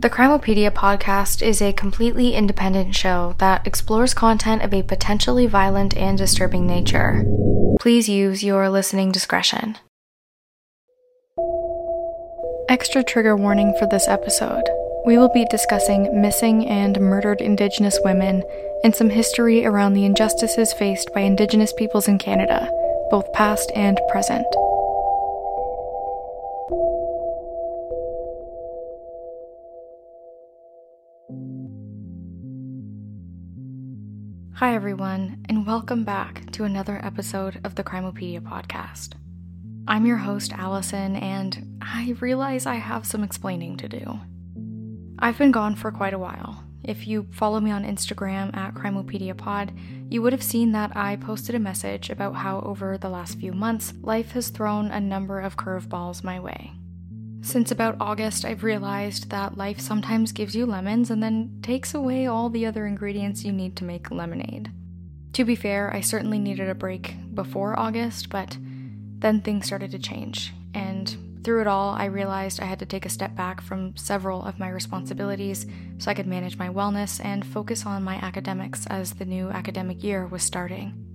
The Crimeopedia podcast is a completely independent show that explores content of a potentially violent and disturbing nature. Please use your listening discretion. Extra trigger warning for this episode. We will be discussing missing and murdered Indigenous women and some history around the injustices faced by Indigenous peoples in Canada, both past and present. Hi, everyone, and welcome back to another episode of the Crimeopedia podcast. I'm your host, Allison, and I realize I have some explaining to do. I've been gone for quite a while. If you follow me on Instagram at CrimeopediaPod, you would have seen that I posted a message about how over the last few months, life has thrown a number of curveballs my way. Since about August, I've realized that life sometimes gives you lemons and then takes away all the other ingredients you need to make lemonade. To be fair, I certainly needed a break before August, but then things started to change, and through it all, I realized I had to take a step back from several of my responsibilities so I could manage my wellness and focus on my academics as the new academic year was starting.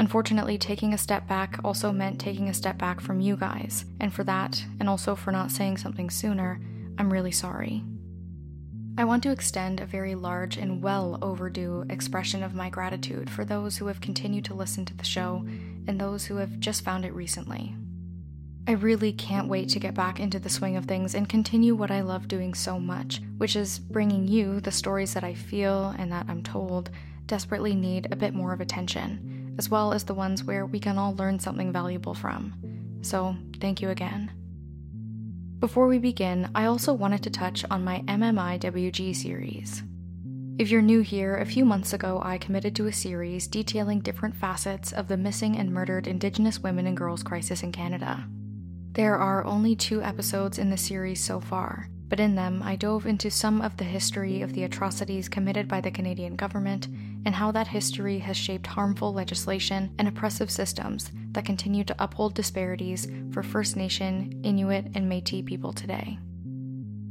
Unfortunately, taking a step back also meant taking a step back from you guys, and for that, and also for not saying something sooner, I'm really sorry. I want to extend a very large and well overdue expression of my gratitude for those who have continued to listen to the show and those who have just found it recently. I really can't wait to get back into the swing of things and continue what I love doing so much, which is bringing you the stories that I feel and that I'm told desperately need a bit more of attention as well as the ones where we can all learn something valuable from. So, thank you again. Before we begin, I also wanted to touch on my MMIWG series. If you're new here, a few months ago I committed to a series detailing different facets of the missing and murdered Indigenous women and girls crisis in Canada. There are only two episodes in the series so far, but in them I dove into some of the history of the atrocities committed by the Canadian government and how that history has shaped harmful legislation and oppressive systems that continue to uphold disparities for First Nation, Inuit, and Metis people today.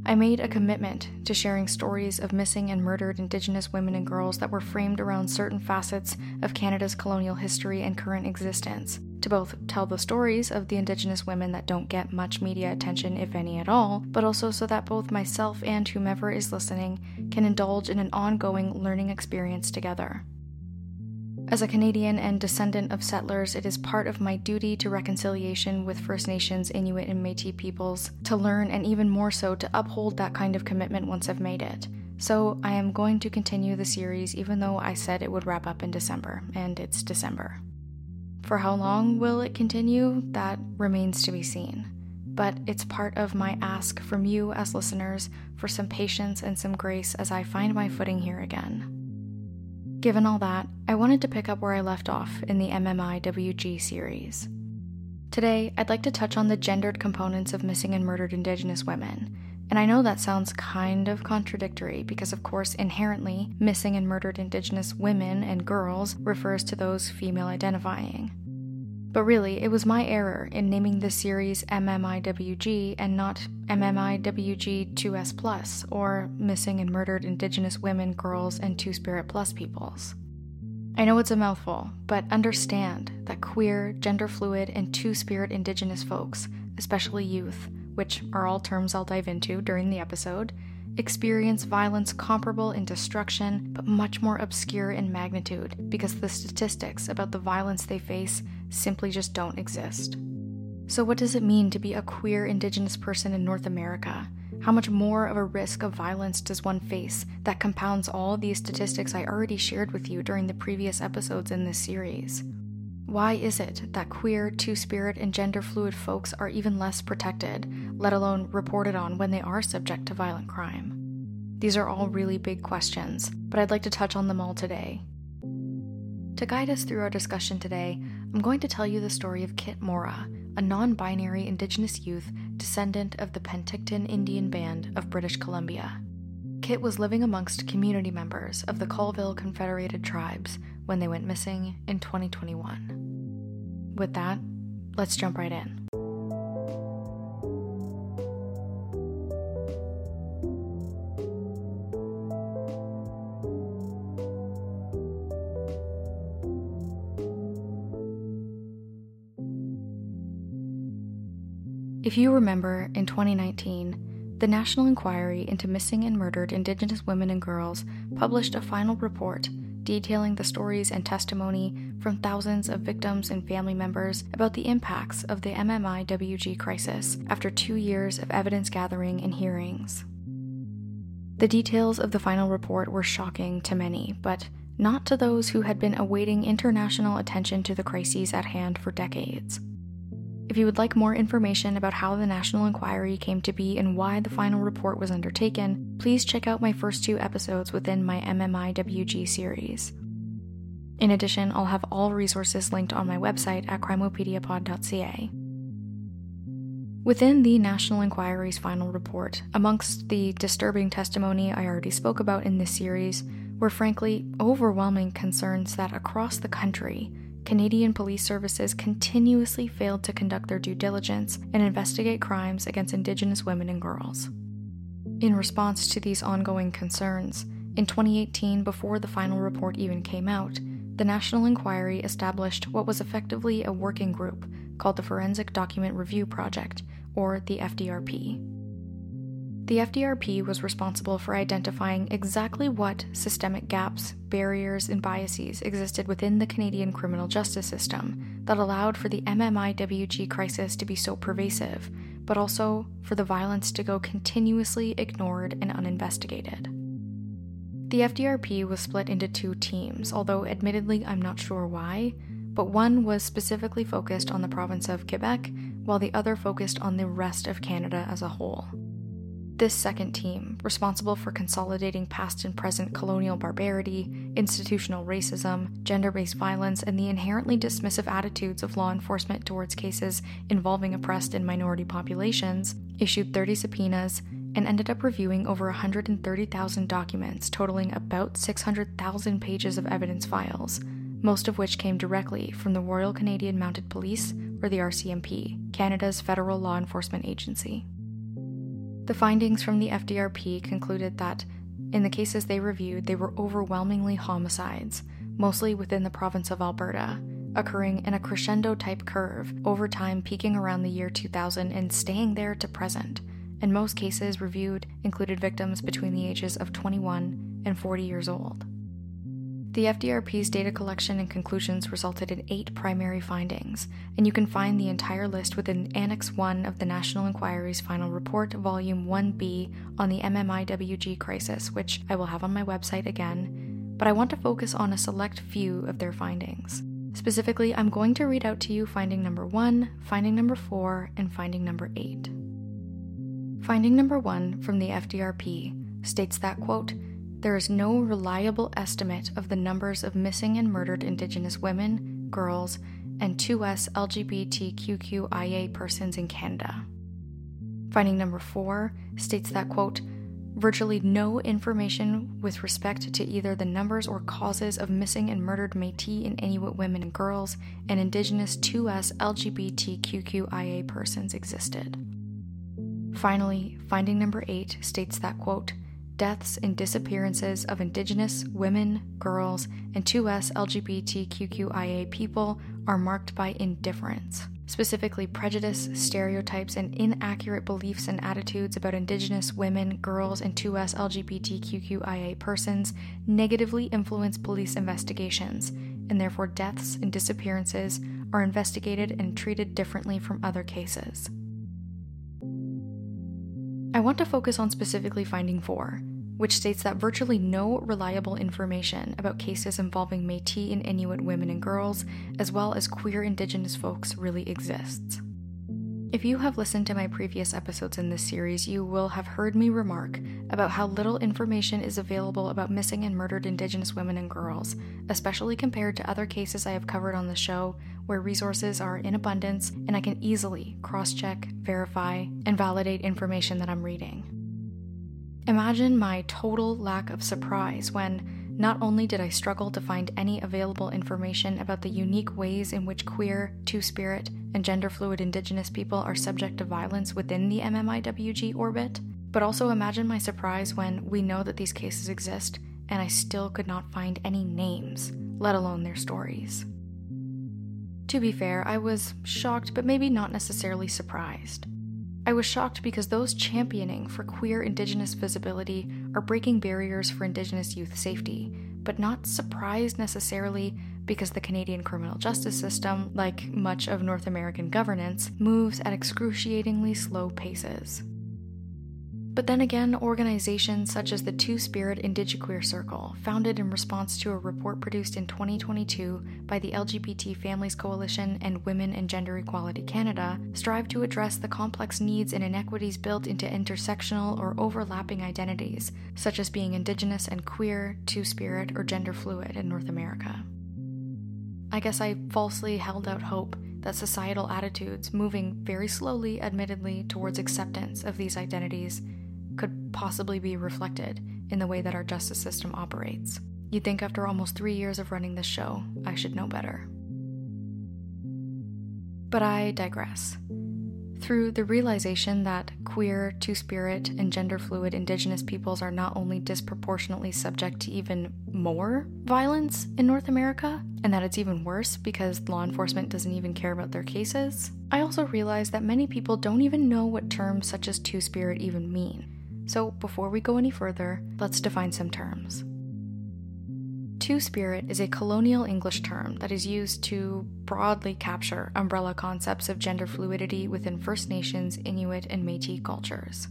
I made a commitment to sharing stories of missing and murdered Indigenous women and girls that were framed around certain facets of Canada's colonial history and current existence, to both tell the stories of the Indigenous women that don't get much media attention, if any at all, but also so that both myself and whomever is listening can indulge in an ongoing learning experience together. As a Canadian and descendant of settlers, it is part of my duty to reconciliation with First Nations, Inuit, and Metis peoples to learn and even more so to uphold that kind of commitment once I've made it. So I am going to continue the series even though I said it would wrap up in December, and it's December. For how long will it continue? That remains to be seen. But it's part of my ask from you as listeners for some patience and some grace as I find my footing here again. Given all that, I wanted to pick up where I left off in the MMIWG series. Today, I'd like to touch on the gendered components of missing and murdered Indigenous women. And I know that sounds kind of contradictory because, of course, inherently, missing and murdered Indigenous women and girls refers to those female identifying. But really, it was my error in naming this series MMIWG and not MMIWG2S Plus or Missing and Murdered Indigenous Women, Girls, and Two Spirit Plus Peoples. I know it's a mouthful, but understand that queer, gender fluid, and two spirit Indigenous folks, especially youth, which are all terms I'll dive into during the episode, experience violence comparable in destruction but much more obscure in magnitude because the statistics about the violence they face simply just don't exist. So, what does it mean to be a queer Indigenous person in North America? How much more of a risk of violence does one face that compounds all these statistics I already shared with you during the previous episodes in this series? Why is it that queer, two spirit, and gender fluid folks are even less protected, let alone reported on when they are subject to violent crime? These are all really big questions, but I'd like to touch on them all today. To guide us through our discussion today, I'm going to tell you the story of Kit Mora, a non binary Indigenous youth descendant of the Penticton Indian Band of British Columbia. Kit was living amongst community members of the Colville Confederated Tribes when they went missing in 2021 with that, let's jump right in. If you remember, in 2019, the National Inquiry into Missing and Murdered Indigenous Women and Girls published a final report detailing the stories and testimony from thousands of victims and family members about the impacts of the MMIWG crisis after two years of evidence gathering and hearings. The details of the final report were shocking to many, but not to those who had been awaiting international attention to the crises at hand for decades. If you would like more information about how the National Inquiry came to be and why the final report was undertaken, please check out my first two episodes within my MMIWG series. In addition, I'll have all resources linked on my website at crimeopediapod.ca. Within the National Inquiry's final report, amongst the disturbing testimony I already spoke about in this series, were frankly overwhelming concerns that across the country, Canadian police services continuously failed to conduct their due diligence and investigate crimes against Indigenous women and girls. In response to these ongoing concerns, in 2018, before the final report even came out, the National Inquiry established what was effectively a working group called the Forensic Document Review Project, or the FDRP. The FDRP was responsible for identifying exactly what systemic gaps, barriers, and biases existed within the Canadian criminal justice system that allowed for the MMIWG crisis to be so pervasive, but also for the violence to go continuously ignored and uninvestigated. The FDRP was split into two teams, although admittedly I'm not sure why, but one was specifically focused on the province of Quebec, while the other focused on the rest of Canada as a whole. This second team, responsible for consolidating past and present colonial barbarity, institutional racism, gender based violence, and the inherently dismissive attitudes of law enforcement towards cases involving oppressed and minority populations, issued 30 subpoenas and ended up reviewing over 130,000 documents totaling about 600,000 pages of evidence files, most of which came directly from the Royal Canadian Mounted Police, or the RCMP, Canada's federal law enforcement agency. The findings from the FDRP concluded that, in the cases they reviewed, they were overwhelmingly homicides, mostly within the province of Alberta, occurring in a crescendo type curve, over time peaking around the year 2000 and staying there to present. And most cases reviewed included victims between the ages of 21 and 40 years old. The FDRP's data collection and conclusions resulted in eight primary findings, and you can find the entire list within Annex 1 of the National Inquiry's final report, Volume 1B, on the MMIWG crisis, which I will have on my website again. But I want to focus on a select few of their findings. Specifically, I'm going to read out to you finding number 1, finding number 4, and finding number 8. Finding number 1 from the FDRP states that, quote, there is no reliable estimate of the numbers of missing and murdered Indigenous women, girls, and 2S LGBTQIA persons in Canada. Finding number four states that, quote, virtually no information with respect to either the numbers or causes of missing and murdered Metis and Inuit women and girls and Indigenous 2S LGBTQIA persons existed. Finally, finding number eight states that, quote, deaths and disappearances of Indigenous women, girls, and 2S LGBTQIA people are marked by indifference. Specifically, prejudice, stereotypes, and inaccurate beliefs and attitudes about Indigenous women, girls, and 2S LGBTQIA persons negatively influence police investigations, and therefore deaths and disappearances are investigated and treated differently from other cases. I want to focus on specifically finding four, which states that virtually no reliable information about cases involving Metis and Inuit women and girls, as well as queer Indigenous folks, really exists. If you have listened to my previous episodes in this series, you will have heard me remark about how little information is available about missing and murdered Indigenous women and girls, especially compared to other cases I have covered on the show where resources are in abundance and I can easily cross check, verify, and validate information that I'm reading. Imagine my total lack of surprise when not only did I struggle to find any available information about the unique ways in which queer, two spirit, and gender fluid Indigenous people are subject to violence within the MMIWG orbit, but also imagine my surprise when we know that these cases exist and I still could not find any names, let alone their stories. To be fair, I was shocked, but maybe not necessarily surprised. I was shocked because those championing for queer Indigenous visibility are breaking barriers for Indigenous youth safety, but not surprised necessarily because the Canadian criminal justice system, like much of North American governance, moves at excruciatingly slow paces. But then again, organizations such as the Two Spirit Indigiqueer Circle, founded in response to a report produced in 2022 by the LGBT Families Coalition and Women and Gender Equality Canada, strive to address the complex needs and inequities built into intersectional or overlapping identities, such as being Indigenous and queer, Two Spirit, or gender fluid in North America. I guess I falsely held out hope that societal attitudes, moving very slowly, admittedly, towards acceptance of these identities, possibly be reflected in the way that our justice system operates. You'd think after almost three years of running this show, I should know better. But I digress. Through the realization that queer, two spirit, and gender fluid Indigenous peoples are not only disproportionately subject to even more violence in North America, and that it's even worse because law enforcement doesn't even care about their cases, I also realized that many people don't even know what terms such as two spirit even mean. So, before we go any further, let's define some terms. Two Spirit is a colonial English term that is used to broadly capture umbrella concepts of gender fluidity within First Nations, Inuit, and Metis cultures.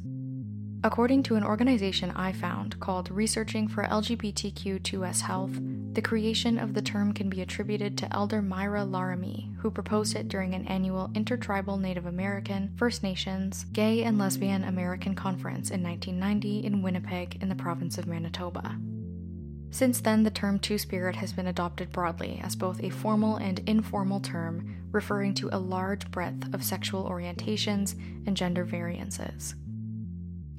According to an organization I found called Researching for LGBTQ2S Health, the creation of the term can be attributed to Elder Myra Laramie, who proposed it during an annual Intertribal Native American, First Nations, Gay and Lesbian American Conference in 1990 in Winnipeg in the province of Manitoba. Since then, the term Two Spirit has been adopted broadly as both a formal and informal term referring to a large breadth of sexual orientations and gender variances.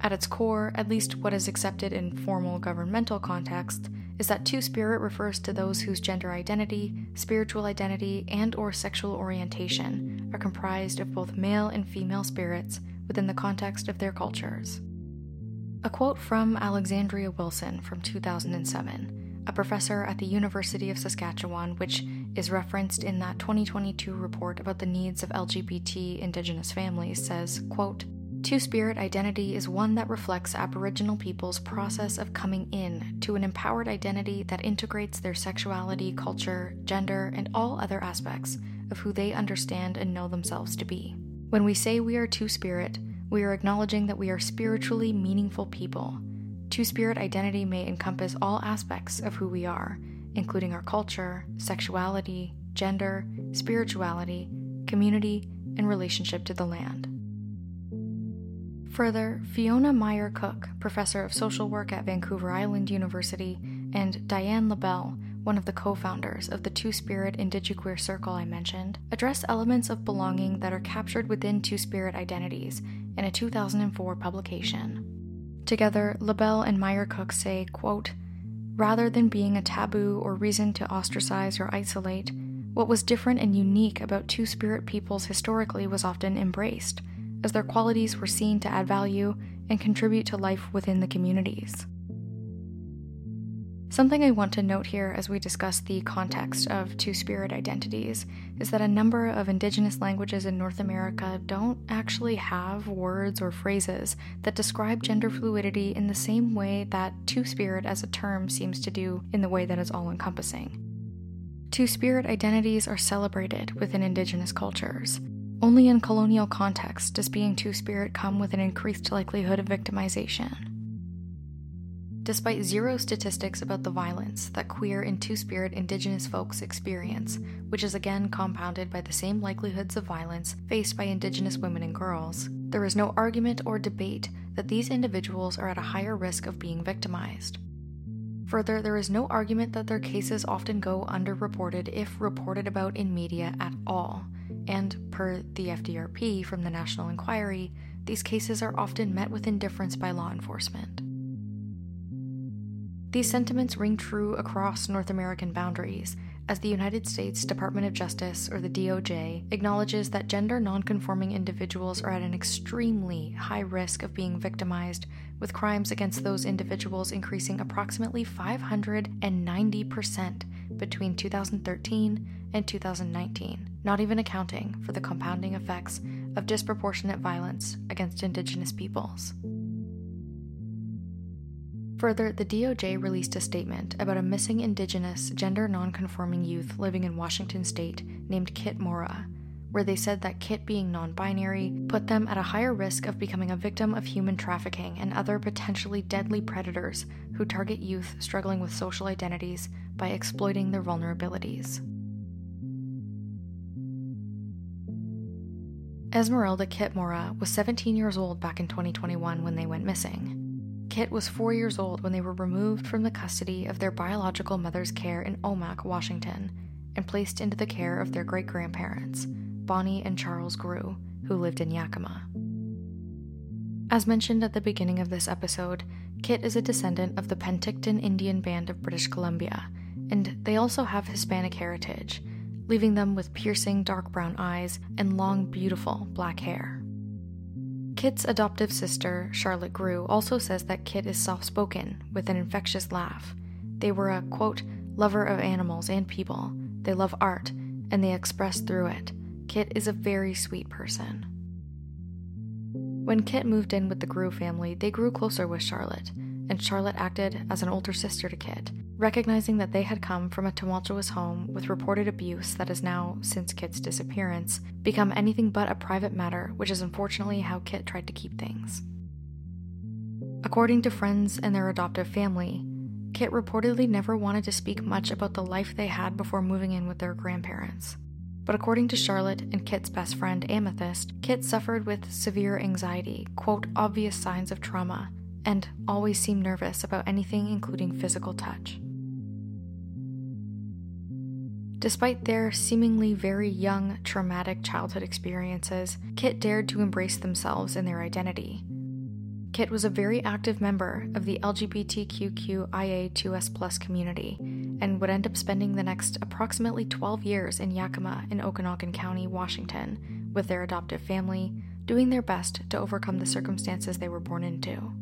At its core, at least what is accepted in formal governmental context, is that two-spirit refers to those whose gender identity, spiritual identity, and or sexual orientation are comprised of both male and female spirits within the context of their cultures. A quote from Alexandria Wilson from 2007, a professor at the University of Saskatchewan, which is referenced in that 2022 report about the needs of LGBT Indigenous families, says, quote, Two Spirit identity is one that reflects Aboriginal people's process of coming in to an empowered identity that integrates their sexuality, culture, gender, and all other aspects of who they understand and know themselves to be. When we say we are Two Spirit, we are acknowledging that we are spiritually meaningful people. Two Spirit identity may encompass all aspects of who we are, including our culture, sexuality, gender, spirituality, community, and relationship to the land. Further, Fiona Meyer Cook, professor of social work at Vancouver Island University, and Diane LaBelle, one of the co founders of the Two Spirit Indigiqueer Circle I mentioned, address elements of belonging that are captured within Two Spirit identities in a 2004 publication. Together, LaBelle and Meyer Cook say, quote, Rather than being a taboo or reason to ostracize or isolate, what was different and unique about Two Spirit peoples historically was often embraced as their qualities were seen to add value and contribute to life within the communities. Something I want to note here as we discuss the context of Two Spirit identities is that a number of Indigenous languages in North America don't actually have words or phrases that describe gender fluidity in the same way that Two Spirit as a term seems to do in the way that is all encompassing. Two Spirit identities are celebrated within Indigenous cultures, only in colonial context does being Two Spirit come with an increased likelihood of victimization. Despite zero statistics about the violence that queer and Two Spirit Indigenous folks experience, which is again compounded by the same likelihoods of violence faced by Indigenous women and girls, there is no argument or debate that these individuals are at a higher risk of being victimized. Further, there is no argument that their cases often go underreported if reported about in media at all, and per the FDRP from the National Inquiry, these cases are often met with indifference by law enforcement. These sentiments ring true across North American boundaries, as the United States Department of Justice, or the DOJ, acknowledges that gender nonconforming individuals are at an extremely high risk of being victimized, with crimes against those individuals increasing approximately 590% between 2013 and 2019, not even accounting for the compounding effects of disproportionate violence against Indigenous peoples. Further, the DOJ released a statement about a missing Indigenous, gender nonconforming youth living in Washington state named Kit Mora, where they said that Kit being non binary put them at a higher risk of becoming a victim of human trafficking and other potentially deadly predators who target youth struggling with social identities by exploiting their vulnerabilities. Esmeralda Kit Mora was 17 years old back in 2021 when they went missing. Kit was four years old when they were removed from the custody of their biological mother's care in Omak, Washington, and placed into the care of their great grandparents, Bonnie and Charles Grew, who lived in Yakima. As mentioned at the beginning of this episode, Kit is a descendant of the Penticton Indian Band of British Columbia, and they also have Hispanic heritage, leaving them with piercing dark brown eyes and long, beautiful black hair. Kit's adoptive sister, Charlotte Grew, also says that Kit is soft spoken with an infectious laugh. They were a, quote, lover of animals and people. They love art, and they express through it. Kit is a very sweet person. When Kit moved in with the Grew family, they grew closer with Charlotte, and Charlotte acted as an older sister to Kit, recognizing that they had come from a tumultuous home with reported abuse that has now, since Kit's disappearance, become anything but a private matter, which is unfortunately how Kit tried to keep things. According to friends and their adoptive family, Kit reportedly never wanted to speak much about the life they had before moving in with their grandparents. But according to Charlotte and Kit's best friend, Amethyst, Kit suffered with severe anxiety, quote, obvious signs of trauma, and always seemed nervous about anything including physical touch. Despite their seemingly very young, traumatic childhood experiences, Kit dared to embrace themselves and their identity. Kit was a very active member of the LGBTQIA2S community and would end up spending the next approximately 12 years in Yakima in Okanogan County, Washington, with their adoptive family, doing their best to overcome the circumstances they were born into.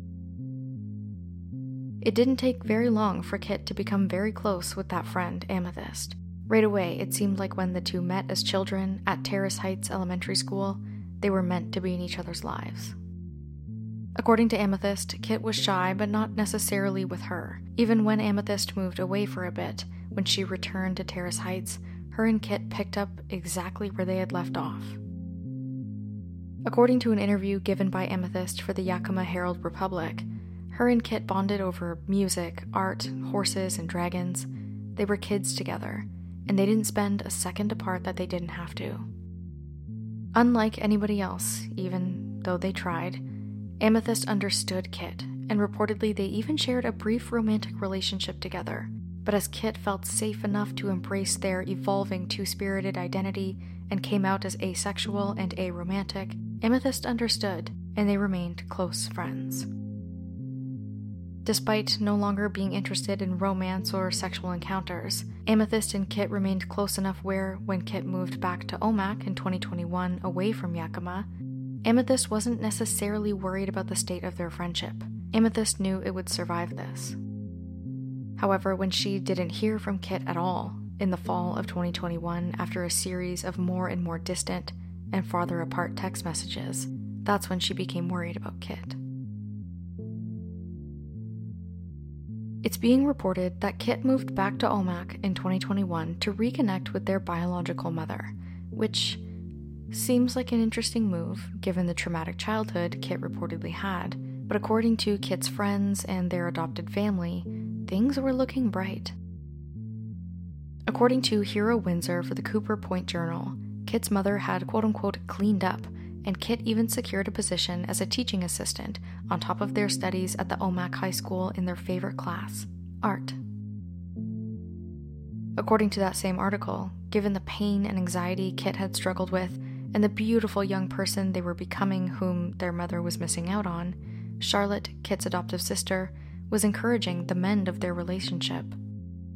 It didn't take very long for Kit to become very close with that friend, Amethyst. Right away, it seemed like when the two met as children at Terrace Heights Elementary School, they were meant to be in each other's lives. According to Amethyst, Kit was shy, but not necessarily with her. Even when Amethyst moved away for a bit, when she returned to Terrace Heights, her and Kit picked up exactly where they had left off. According to an interview given by Amethyst for the Yakima Herald Republic, her and Kit bonded over music, art, horses, and dragons. They were kids together, and they didn't spend a second apart that they didn't have to. Unlike anybody else, even though they tried, Amethyst understood Kit, and reportedly they even shared a brief romantic relationship together. But as Kit felt safe enough to embrace their evolving two spirited identity and came out as asexual and aromantic, Amethyst understood, and they remained close friends. Despite no longer being interested in romance or sexual encounters, Amethyst and Kit remained close enough where, when Kit moved back to Omak in 2021 away from Yakima, Amethyst wasn't necessarily worried about the state of their friendship. Amethyst knew it would survive this. However, when she didn't hear from Kit at all in the fall of 2021 after a series of more and more distant and farther apart text messages, that's when she became worried about Kit. It's being reported that Kit moved back to Omak in 2021 to reconnect with their biological mother, which seems like an interesting move given the traumatic childhood Kit reportedly had. But according to Kit's friends and their adopted family, things were looking bright. According to Hero Windsor for the Cooper Point Journal, Kit's mother had quote unquote cleaned up and Kit even secured a position as a teaching assistant on top of their studies at the Omak High School in their favorite class, art. According to that same article, given the pain and anxiety Kit had struggled with, and the beautiful young person they were becoming, whom their mother was missing out on, Charlotte, Kit's adoptive sister, was encouraging the mend of their relationship.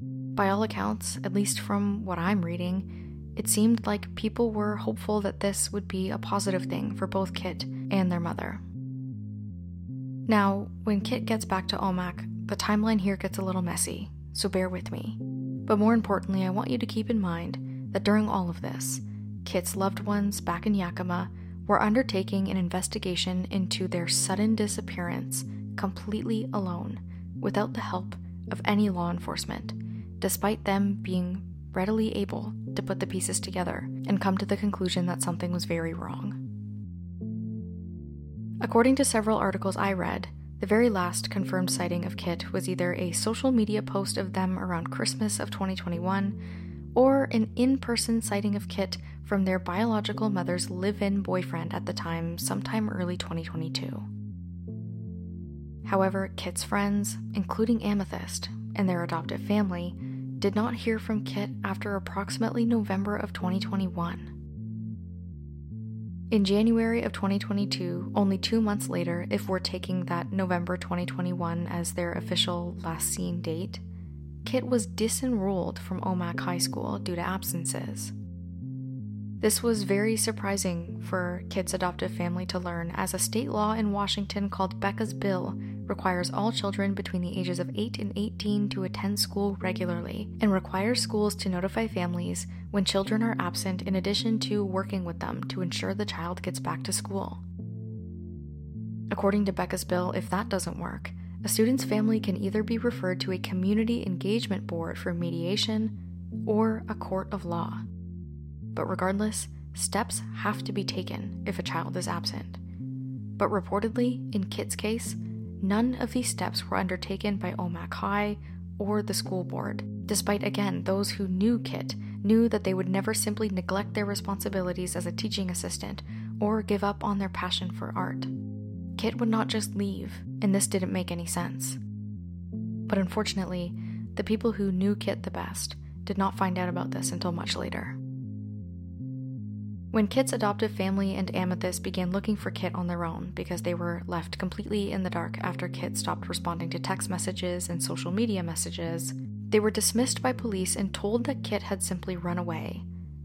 By all accounts, at least from what I'm reading, it seemed like people were hopeful that this would be a positive thing for both Kit and their mother. Now, when Kit gets back to Omak, the timeline here gets a little messy, so bear with me. But more importantly, I want you to keep in mind that during all of this, Kit's loved ones back in Yakima were undertaking an investigation into their sudden disappearance completely alone, without the help of any law enforcement, despite them being readily able to put the pieces together and come to the conclusion that something was very wrong. According to several articles I read, the very last confirmed sighting of Kit was either a social media post of them around Christmas of 2021 or an in person sighting of Kit from their biological mother's live in boyfriend at the time, sometime early 2022. However, Kit's friends, including Amethyst and their adoptive family, did not hear from Kit after approximately November of 2021. In January of 2022, only two months later, if we're taking that November 2021 as their official last seen date, Kit was disenrolled from Omak High School due to absences. This was very surprising for Kit's adoptive family to learn, as a state law in Washington called Becca's Bill requires all children between the ages of 8 and 18 to attend school regularly and requires schools to notify families when children are absent in addition to working with them to ensure the child gets back to school. According to Becca's bill, if that doesn't work, a student's family can either be referred to a community engagement board for mediation or a court of law. But regardless, steps have to be taken if a child is absent. But reportedly, in Kit's case, None of these steps were undertaken by Omak High or the school board, despite again those who knew Kit knew that they would never simply neglect their responsibilities as a teaching assistant or give up on their passion for art. Kit would not just leave, and this didn't make any sense. But unfortunately, the people who knew Kit the best did not find out about this until much later. When Kit's adoptive family and Amethyst began looking for Kit on their own because they were left completely in the dark after Kit stopped responding to text messages and social media messages, they were dismissed by police and told that Kit had simply run away.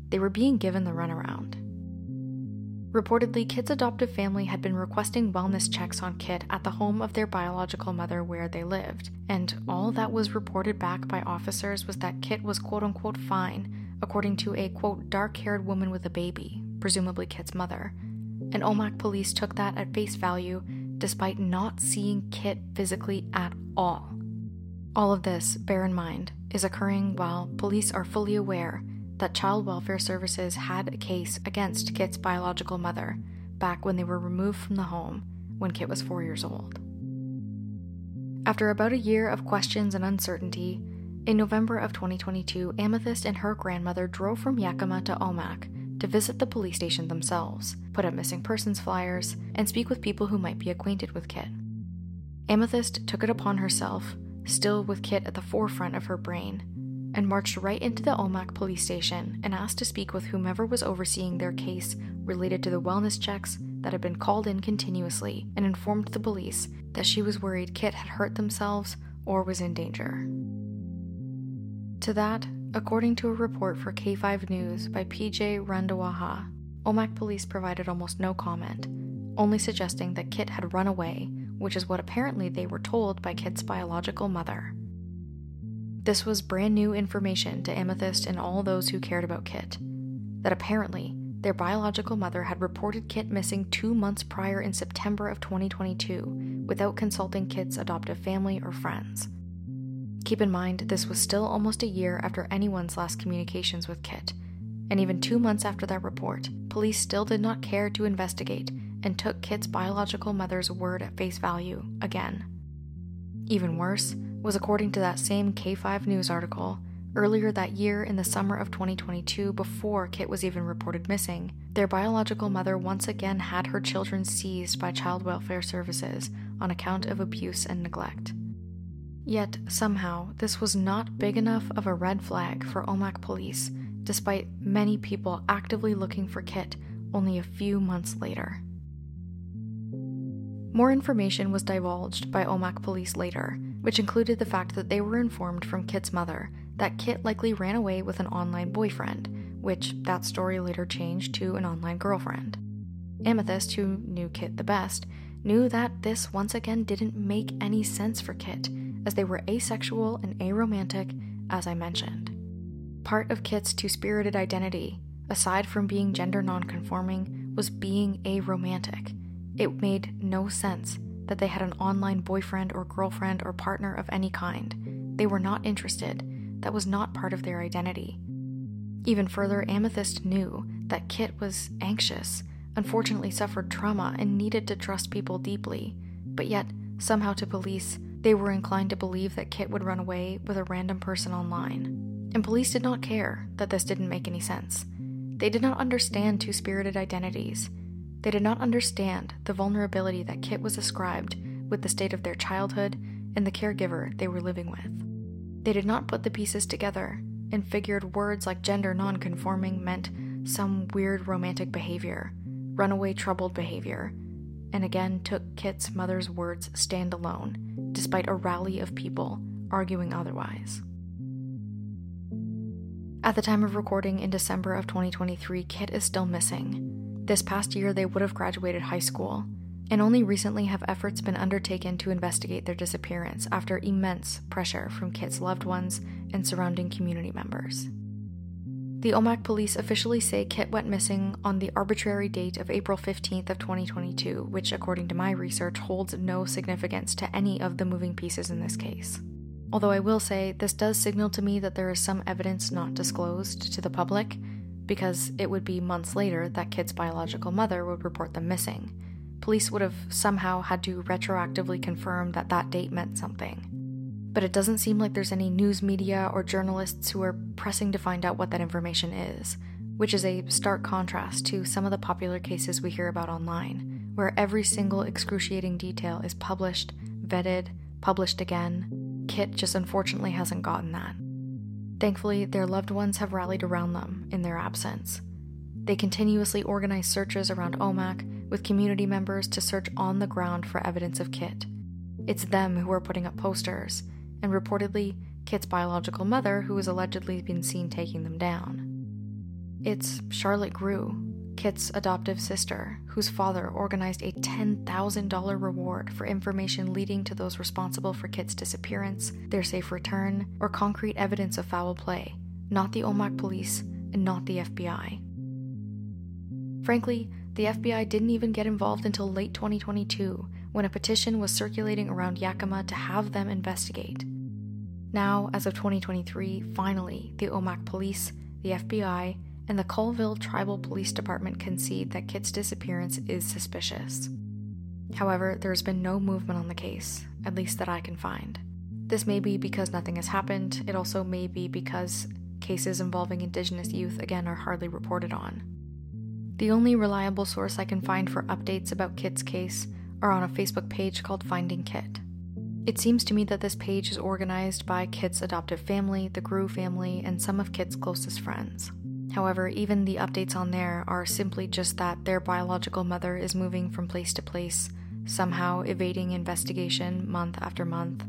They were being given the runaround. Reportedly, Kit's adoptive family had been requesting wellness checks on Kit at the home of their biological mother where they lived, and all that was reported back by officers was that Kit was quote unquote fine according to a quote, dark haired woman with a baby, presumably Kit's mother. And Omak police took that at face value despite not seeing Kit physically at all. All of this, bear in mind, is occurring while police are fully aware that Child Welfare Services had a case against Kit's biological mother back when they were removed from the home when Kit was four years old. After about a year of questions and uncertainty, in November of 2022, Amethyst and her grandmother drove from Yakima to Omak to visit the police station themselves, put up missing persons flyers, and speak with people who might be acquainted with Kit. Amethyst took it upon herself, still with Kit at the forefront of her brain, and marched right into the Omak police station and asked to speak with whomever was overseeing their case related to the wellness checks that had been called in continuously and informed the police that she was worried Kit had hurt themselves or was in danger. To that, according to a report for K5 News by PJ Randhawa, Omak police provided almost no comment, only suggesting that Kit had run away, which is what apparently they were told by Kit's biological mother. This was brand new information to Amethyst and all those who cared about Kit. That apparently, their biological mother had reported Kit missing two months prior in September of 2022 without consulting Kit's adoptive family or friends. Keep in mind, this was still almost a year after anyone's last communications with Kit, and even two months after that report, police still did not care to investigate and took Kit's biological mother's word at face value again. Even worse was according to that same K5 News article, earlier that year in the summer of 2022, before Kit was even reported missing, their biological mother once again had her children seized by Child Welfare Services on account of abuse and neglect. Yet, somehow, this was not big enough of a red flag for Omak police, despite many people actively looking for Kit only a few months later. More information was divulged by Omak police later, which included the fact that they were informed from Kit's mother that Kit likely ran away with an online boyfriend, which that story later changed to an online girlfriend. Amethyst, who knew Kit the best, knew that this once again didn't make any sense for Kit as they were asexual and aromantic, as I mentioned. Part of Kit's two spirited identity, aside from being gender nonconforming, was being aromantic. It made no sense that they had an online boyfriend or girlfriend or partner of any kind. They were not interested. That was not part of their identity. Even further, Amethyst knew that Kit was anxious, unfortunately suffered trauma, and needed to trust people deeply. But yet, somehow to police, they were inclined to believe that Kit would run away with a random person online. And police did not care that this didn't make any sense. They did not understand two spirited identities. They did not understand the vulnerability that Kit was ascribed with the state of their childhood and the caregiver they were living with. They did not put the pieces together and figured words like gender nonconforming meant some weird romantic behavior, runaway troubled behavior, and again took Kit's mother's words stand alone, despite a rally of people arguing otherwise. At the time of recording in December of 2023, Kit is still missing. This past year, they would have graduated high school, and only recently have efforts been undertaken to investigate their disappearance after immense pressure from Kit's loved ones and surrounding community members. The Omak police officially say Kit went missing on the arbitrary date of April 15th of 2022, which according to my research holds no significance to any of the moving pieces in this case. Although I will say, this does signal to me that there is some evidence not disclosed to the public, because it would be months later that Kit's biological mother would report them missing. Police would have somehow had to retroactively confirm that that date meant something. But it doesn't seem like there's any news media or journalists who are pressing to find out what that information is, which is a stark contrast to some of the popular cases we hear about online, where every single excruciating detail is published, vetted, published again, Kit just unfortunately hasn't gotten that. Thankfully, their loved ones have rallied around them in their absence. They continuously organize searches around Omak with community members to search on the ground for evidence of Kit. It's them who are putting up posters, and reportedly, Kit's biological mother who has allegedly been seen taking them down. It's Charlotte Grew, Kit's adoptive sister, whose father organized a $10,000 reward for information leading to those responsible for Kit's disappearance, their safe return, or concrete evidence of foul play, not the Omak police and not the FBI. Frankly, the FBI didn't even get involved until late 2022 when a petition was circulating around Yakima to have them investigate. Now, as of 2023, finally, the Omak police, the FBI, and the Colville Tribal Police Department concede that Kit's disappearance is suspicious. However, there has been no movement on the case, at least that I can find. This may be because nothing has happened, it also may be because cases involving Indigenous youth again are hardly reported on. The only reliable source I can find for updates about Kit's case are on a Facebook page called Finding Kit. It seems to me that this page is organized by Kit's adoptive family, the Grew family, and some of Kit's closest friends. However, even the updates on there are simply just that their biological mother is moving from place to place, somehow evading investigation month after month.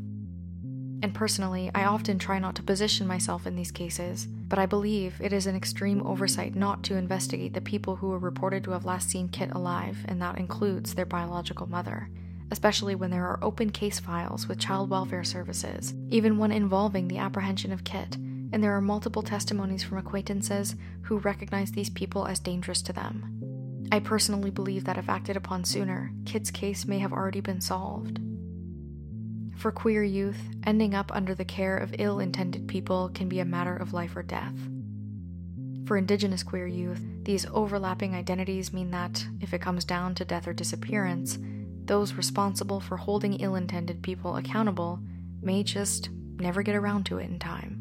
And personally, I often try not to position myself in these cases, but I believe it is an extreme oversight not to investigate the people who were reported to have last seen Kit alive, and that includes their biological mother, especially when there are open case files with child welfare services, even one involving the apprehension of Kit and there are multiple testimonies from acquaintances who recognize these people as dangerous to them. I personally believe that if acted upon sooner, Kit's case may have already been solved. For queer youth, ending up under the care of ill intended people can be a matter of life or death. For Indigenous queer youth, these overlapping identities mean that, if it comes down to death or disappearance, those responsible for holding ill intended people accountable may just never get around to it in time.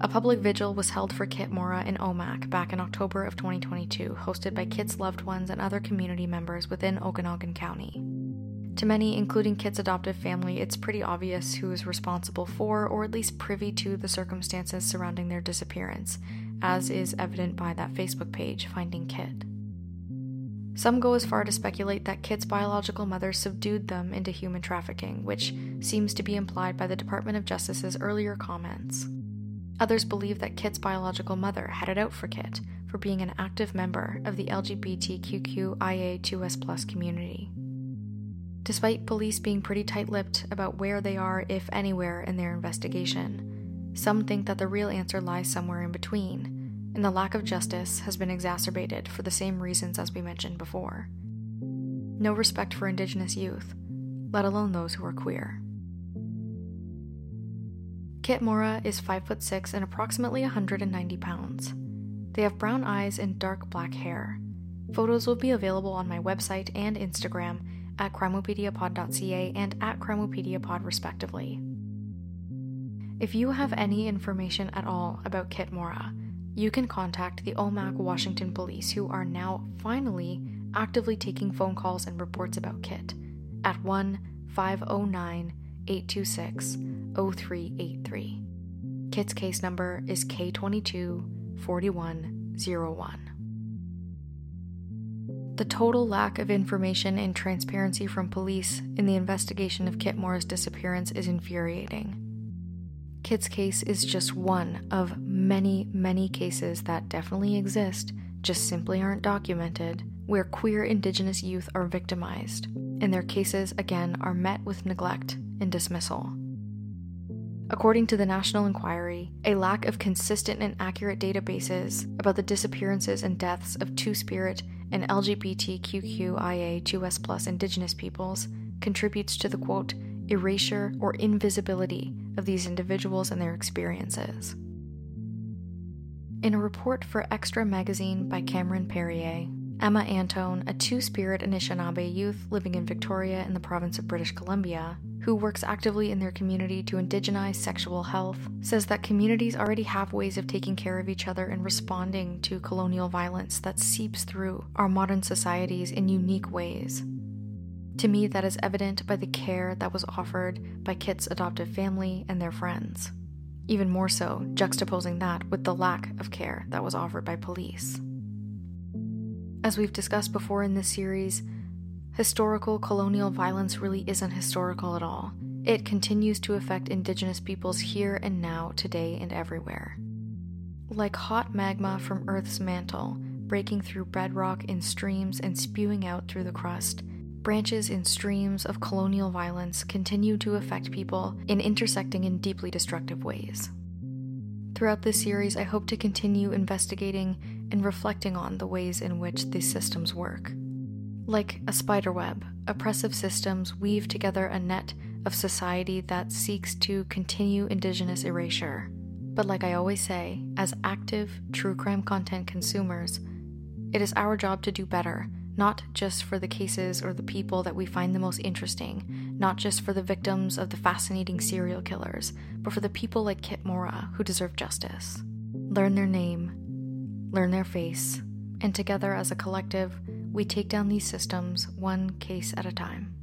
A public vigil was held for Kit Mora in Omak back in October of 2022, hosted by Kit's loved ones and other community members within Okanogan County. To many, including Kit's adoptive family, it's pretty obvious who is responsible for, or at least privy to, the circumstances surrounding their disappearance, as is evident by that Facebook page, Finding Kit. Some go as far to speculate that Kit's biological mother subdued them into human trafficking, which seems to be implied by the Department of Justice's earlier comments. Others believe that Kit's biological mother had it out for Kit for being an active member of the LGBTQIA2S community. Despite police being pretty tight lipped about where they are, if anywhere, in their investigation, some think that the real answer lies somewhere in between, and the lack of justice has been exacerbated for the same reasons as we mentioned before. No respect for Indigenous youth, let alone those who are queer. Kit Mora is 5 foot 6 and approximately 190 pounds. They have brown eyes and dark black hair. Photos will be available on my website and Instagram at crimeopediapod.ca and at CrimeopediaPod respectively. If you have any information at all about Kit Mora, you can contact the Omak, Washington police, who are now finally actively taking phone calls and reports about Kit at 1 509 826 0383. Kit's case number is K22 4101. The total lack of information and transparency from police in the investigation of Kit Mora's disappearance is infuriating. Kit's case is just one of many, many cases that definitely exist, just simply aren't documented, where queer Indigenous youth are victimized, and their cases, again, are met with neglect and dismissal. According to the National Inquiry, a lack of consistent and accurate databases about the disappearances and deaths of Two Spirit and LGBTQIA2S Indigenous peoples contributes to the quote, erasure or invisibility of these individuals and their experiences. In a report for Xtra Magazine by Cameron Perrier, Emma Antone, a Two Spirit Anishinaabe youth living in Victoria in the province of British Columbia, who works actively in their community to indigenize sexual health, says that communities already have ways of taking care of each other and responding to colonial violence that seeps through our modern societies in unique ways. To me, that is evident by the care that was offered by Kit's adoptive family and their friends. Even more so, juxtaposing that with the lack of care that was offered by police. As we've discussed before in this series, historical colonial violence really isn't historical at all. It continues to affect Indigenous peoples here and now, today and everywhere. Like hot magma from Earth's mantle, breaking through bedrock in streams and spewing out through the crust, branches and streams of colonial violence continue to affect people in intersecting and deeply destructive ways. Throughout this series, I hope to continue investigating and reflecting on the ways in which these systems work. Like a spider web, oppressive systems weave together a net of society that seeks to continue Indigenous erasure. But, like I always say, as active true crime content consumers, it is our job to do better, not just for the cases or the people that we find the most interesting, not just for the victims of the fascinating serial killers, but for the people like Kit Mora who deserve justice. Learn their name, learn their face, and together as a collective, we take down these systems one case at a time.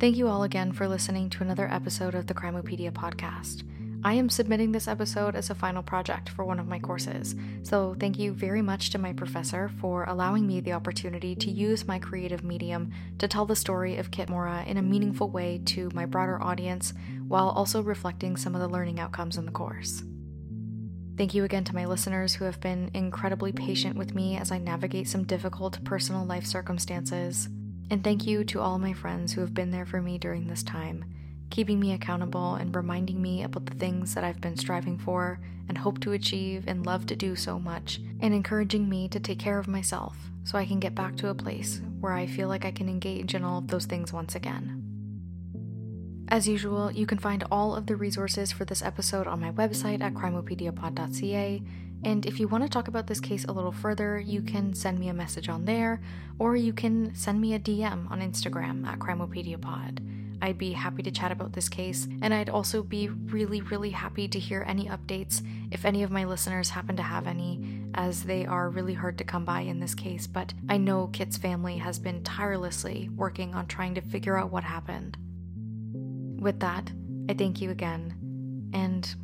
Thank you all again for listening to another episode of the Crimeopedia podcast. I am submitting this episode as a final project for one of my courses, so thank you very much to my professor for allowing me the opportunity to use my creative medium to tell the story of Kit Mora in a meaningful way to my broader audience while also reflecting some of the learning outcomes in the course. Thank you again to my listeners who have been incredibly patient with me as I navigate some difficult personal life circumstances. And thank you to all my friends who have been there for me during this time, keeping me accountable and reminding me about the things that I've been striving for and hope to achieve and love to do so much, and encouraging me to take care of myself so I can get back to a place where I feel like I can engage in all of those things once again. As usual, you can find all of the resources for this episode on my website at crimeopediapod.ca. And if you want to talk about this case a little further, you can send me a message on there, or you can send me a DM on Instagram at CrimeopediaPod. I'd be happy to chat about this case, and I'd also be really, really happy to hear any updates if any of my listeners happen to have any, as they are really hard to come by in this case. But I know Kit's family has been tirelessly working on trying to figure out what happened. With that, I thank you again, and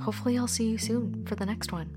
hopefully, I'll see you soon for the next one.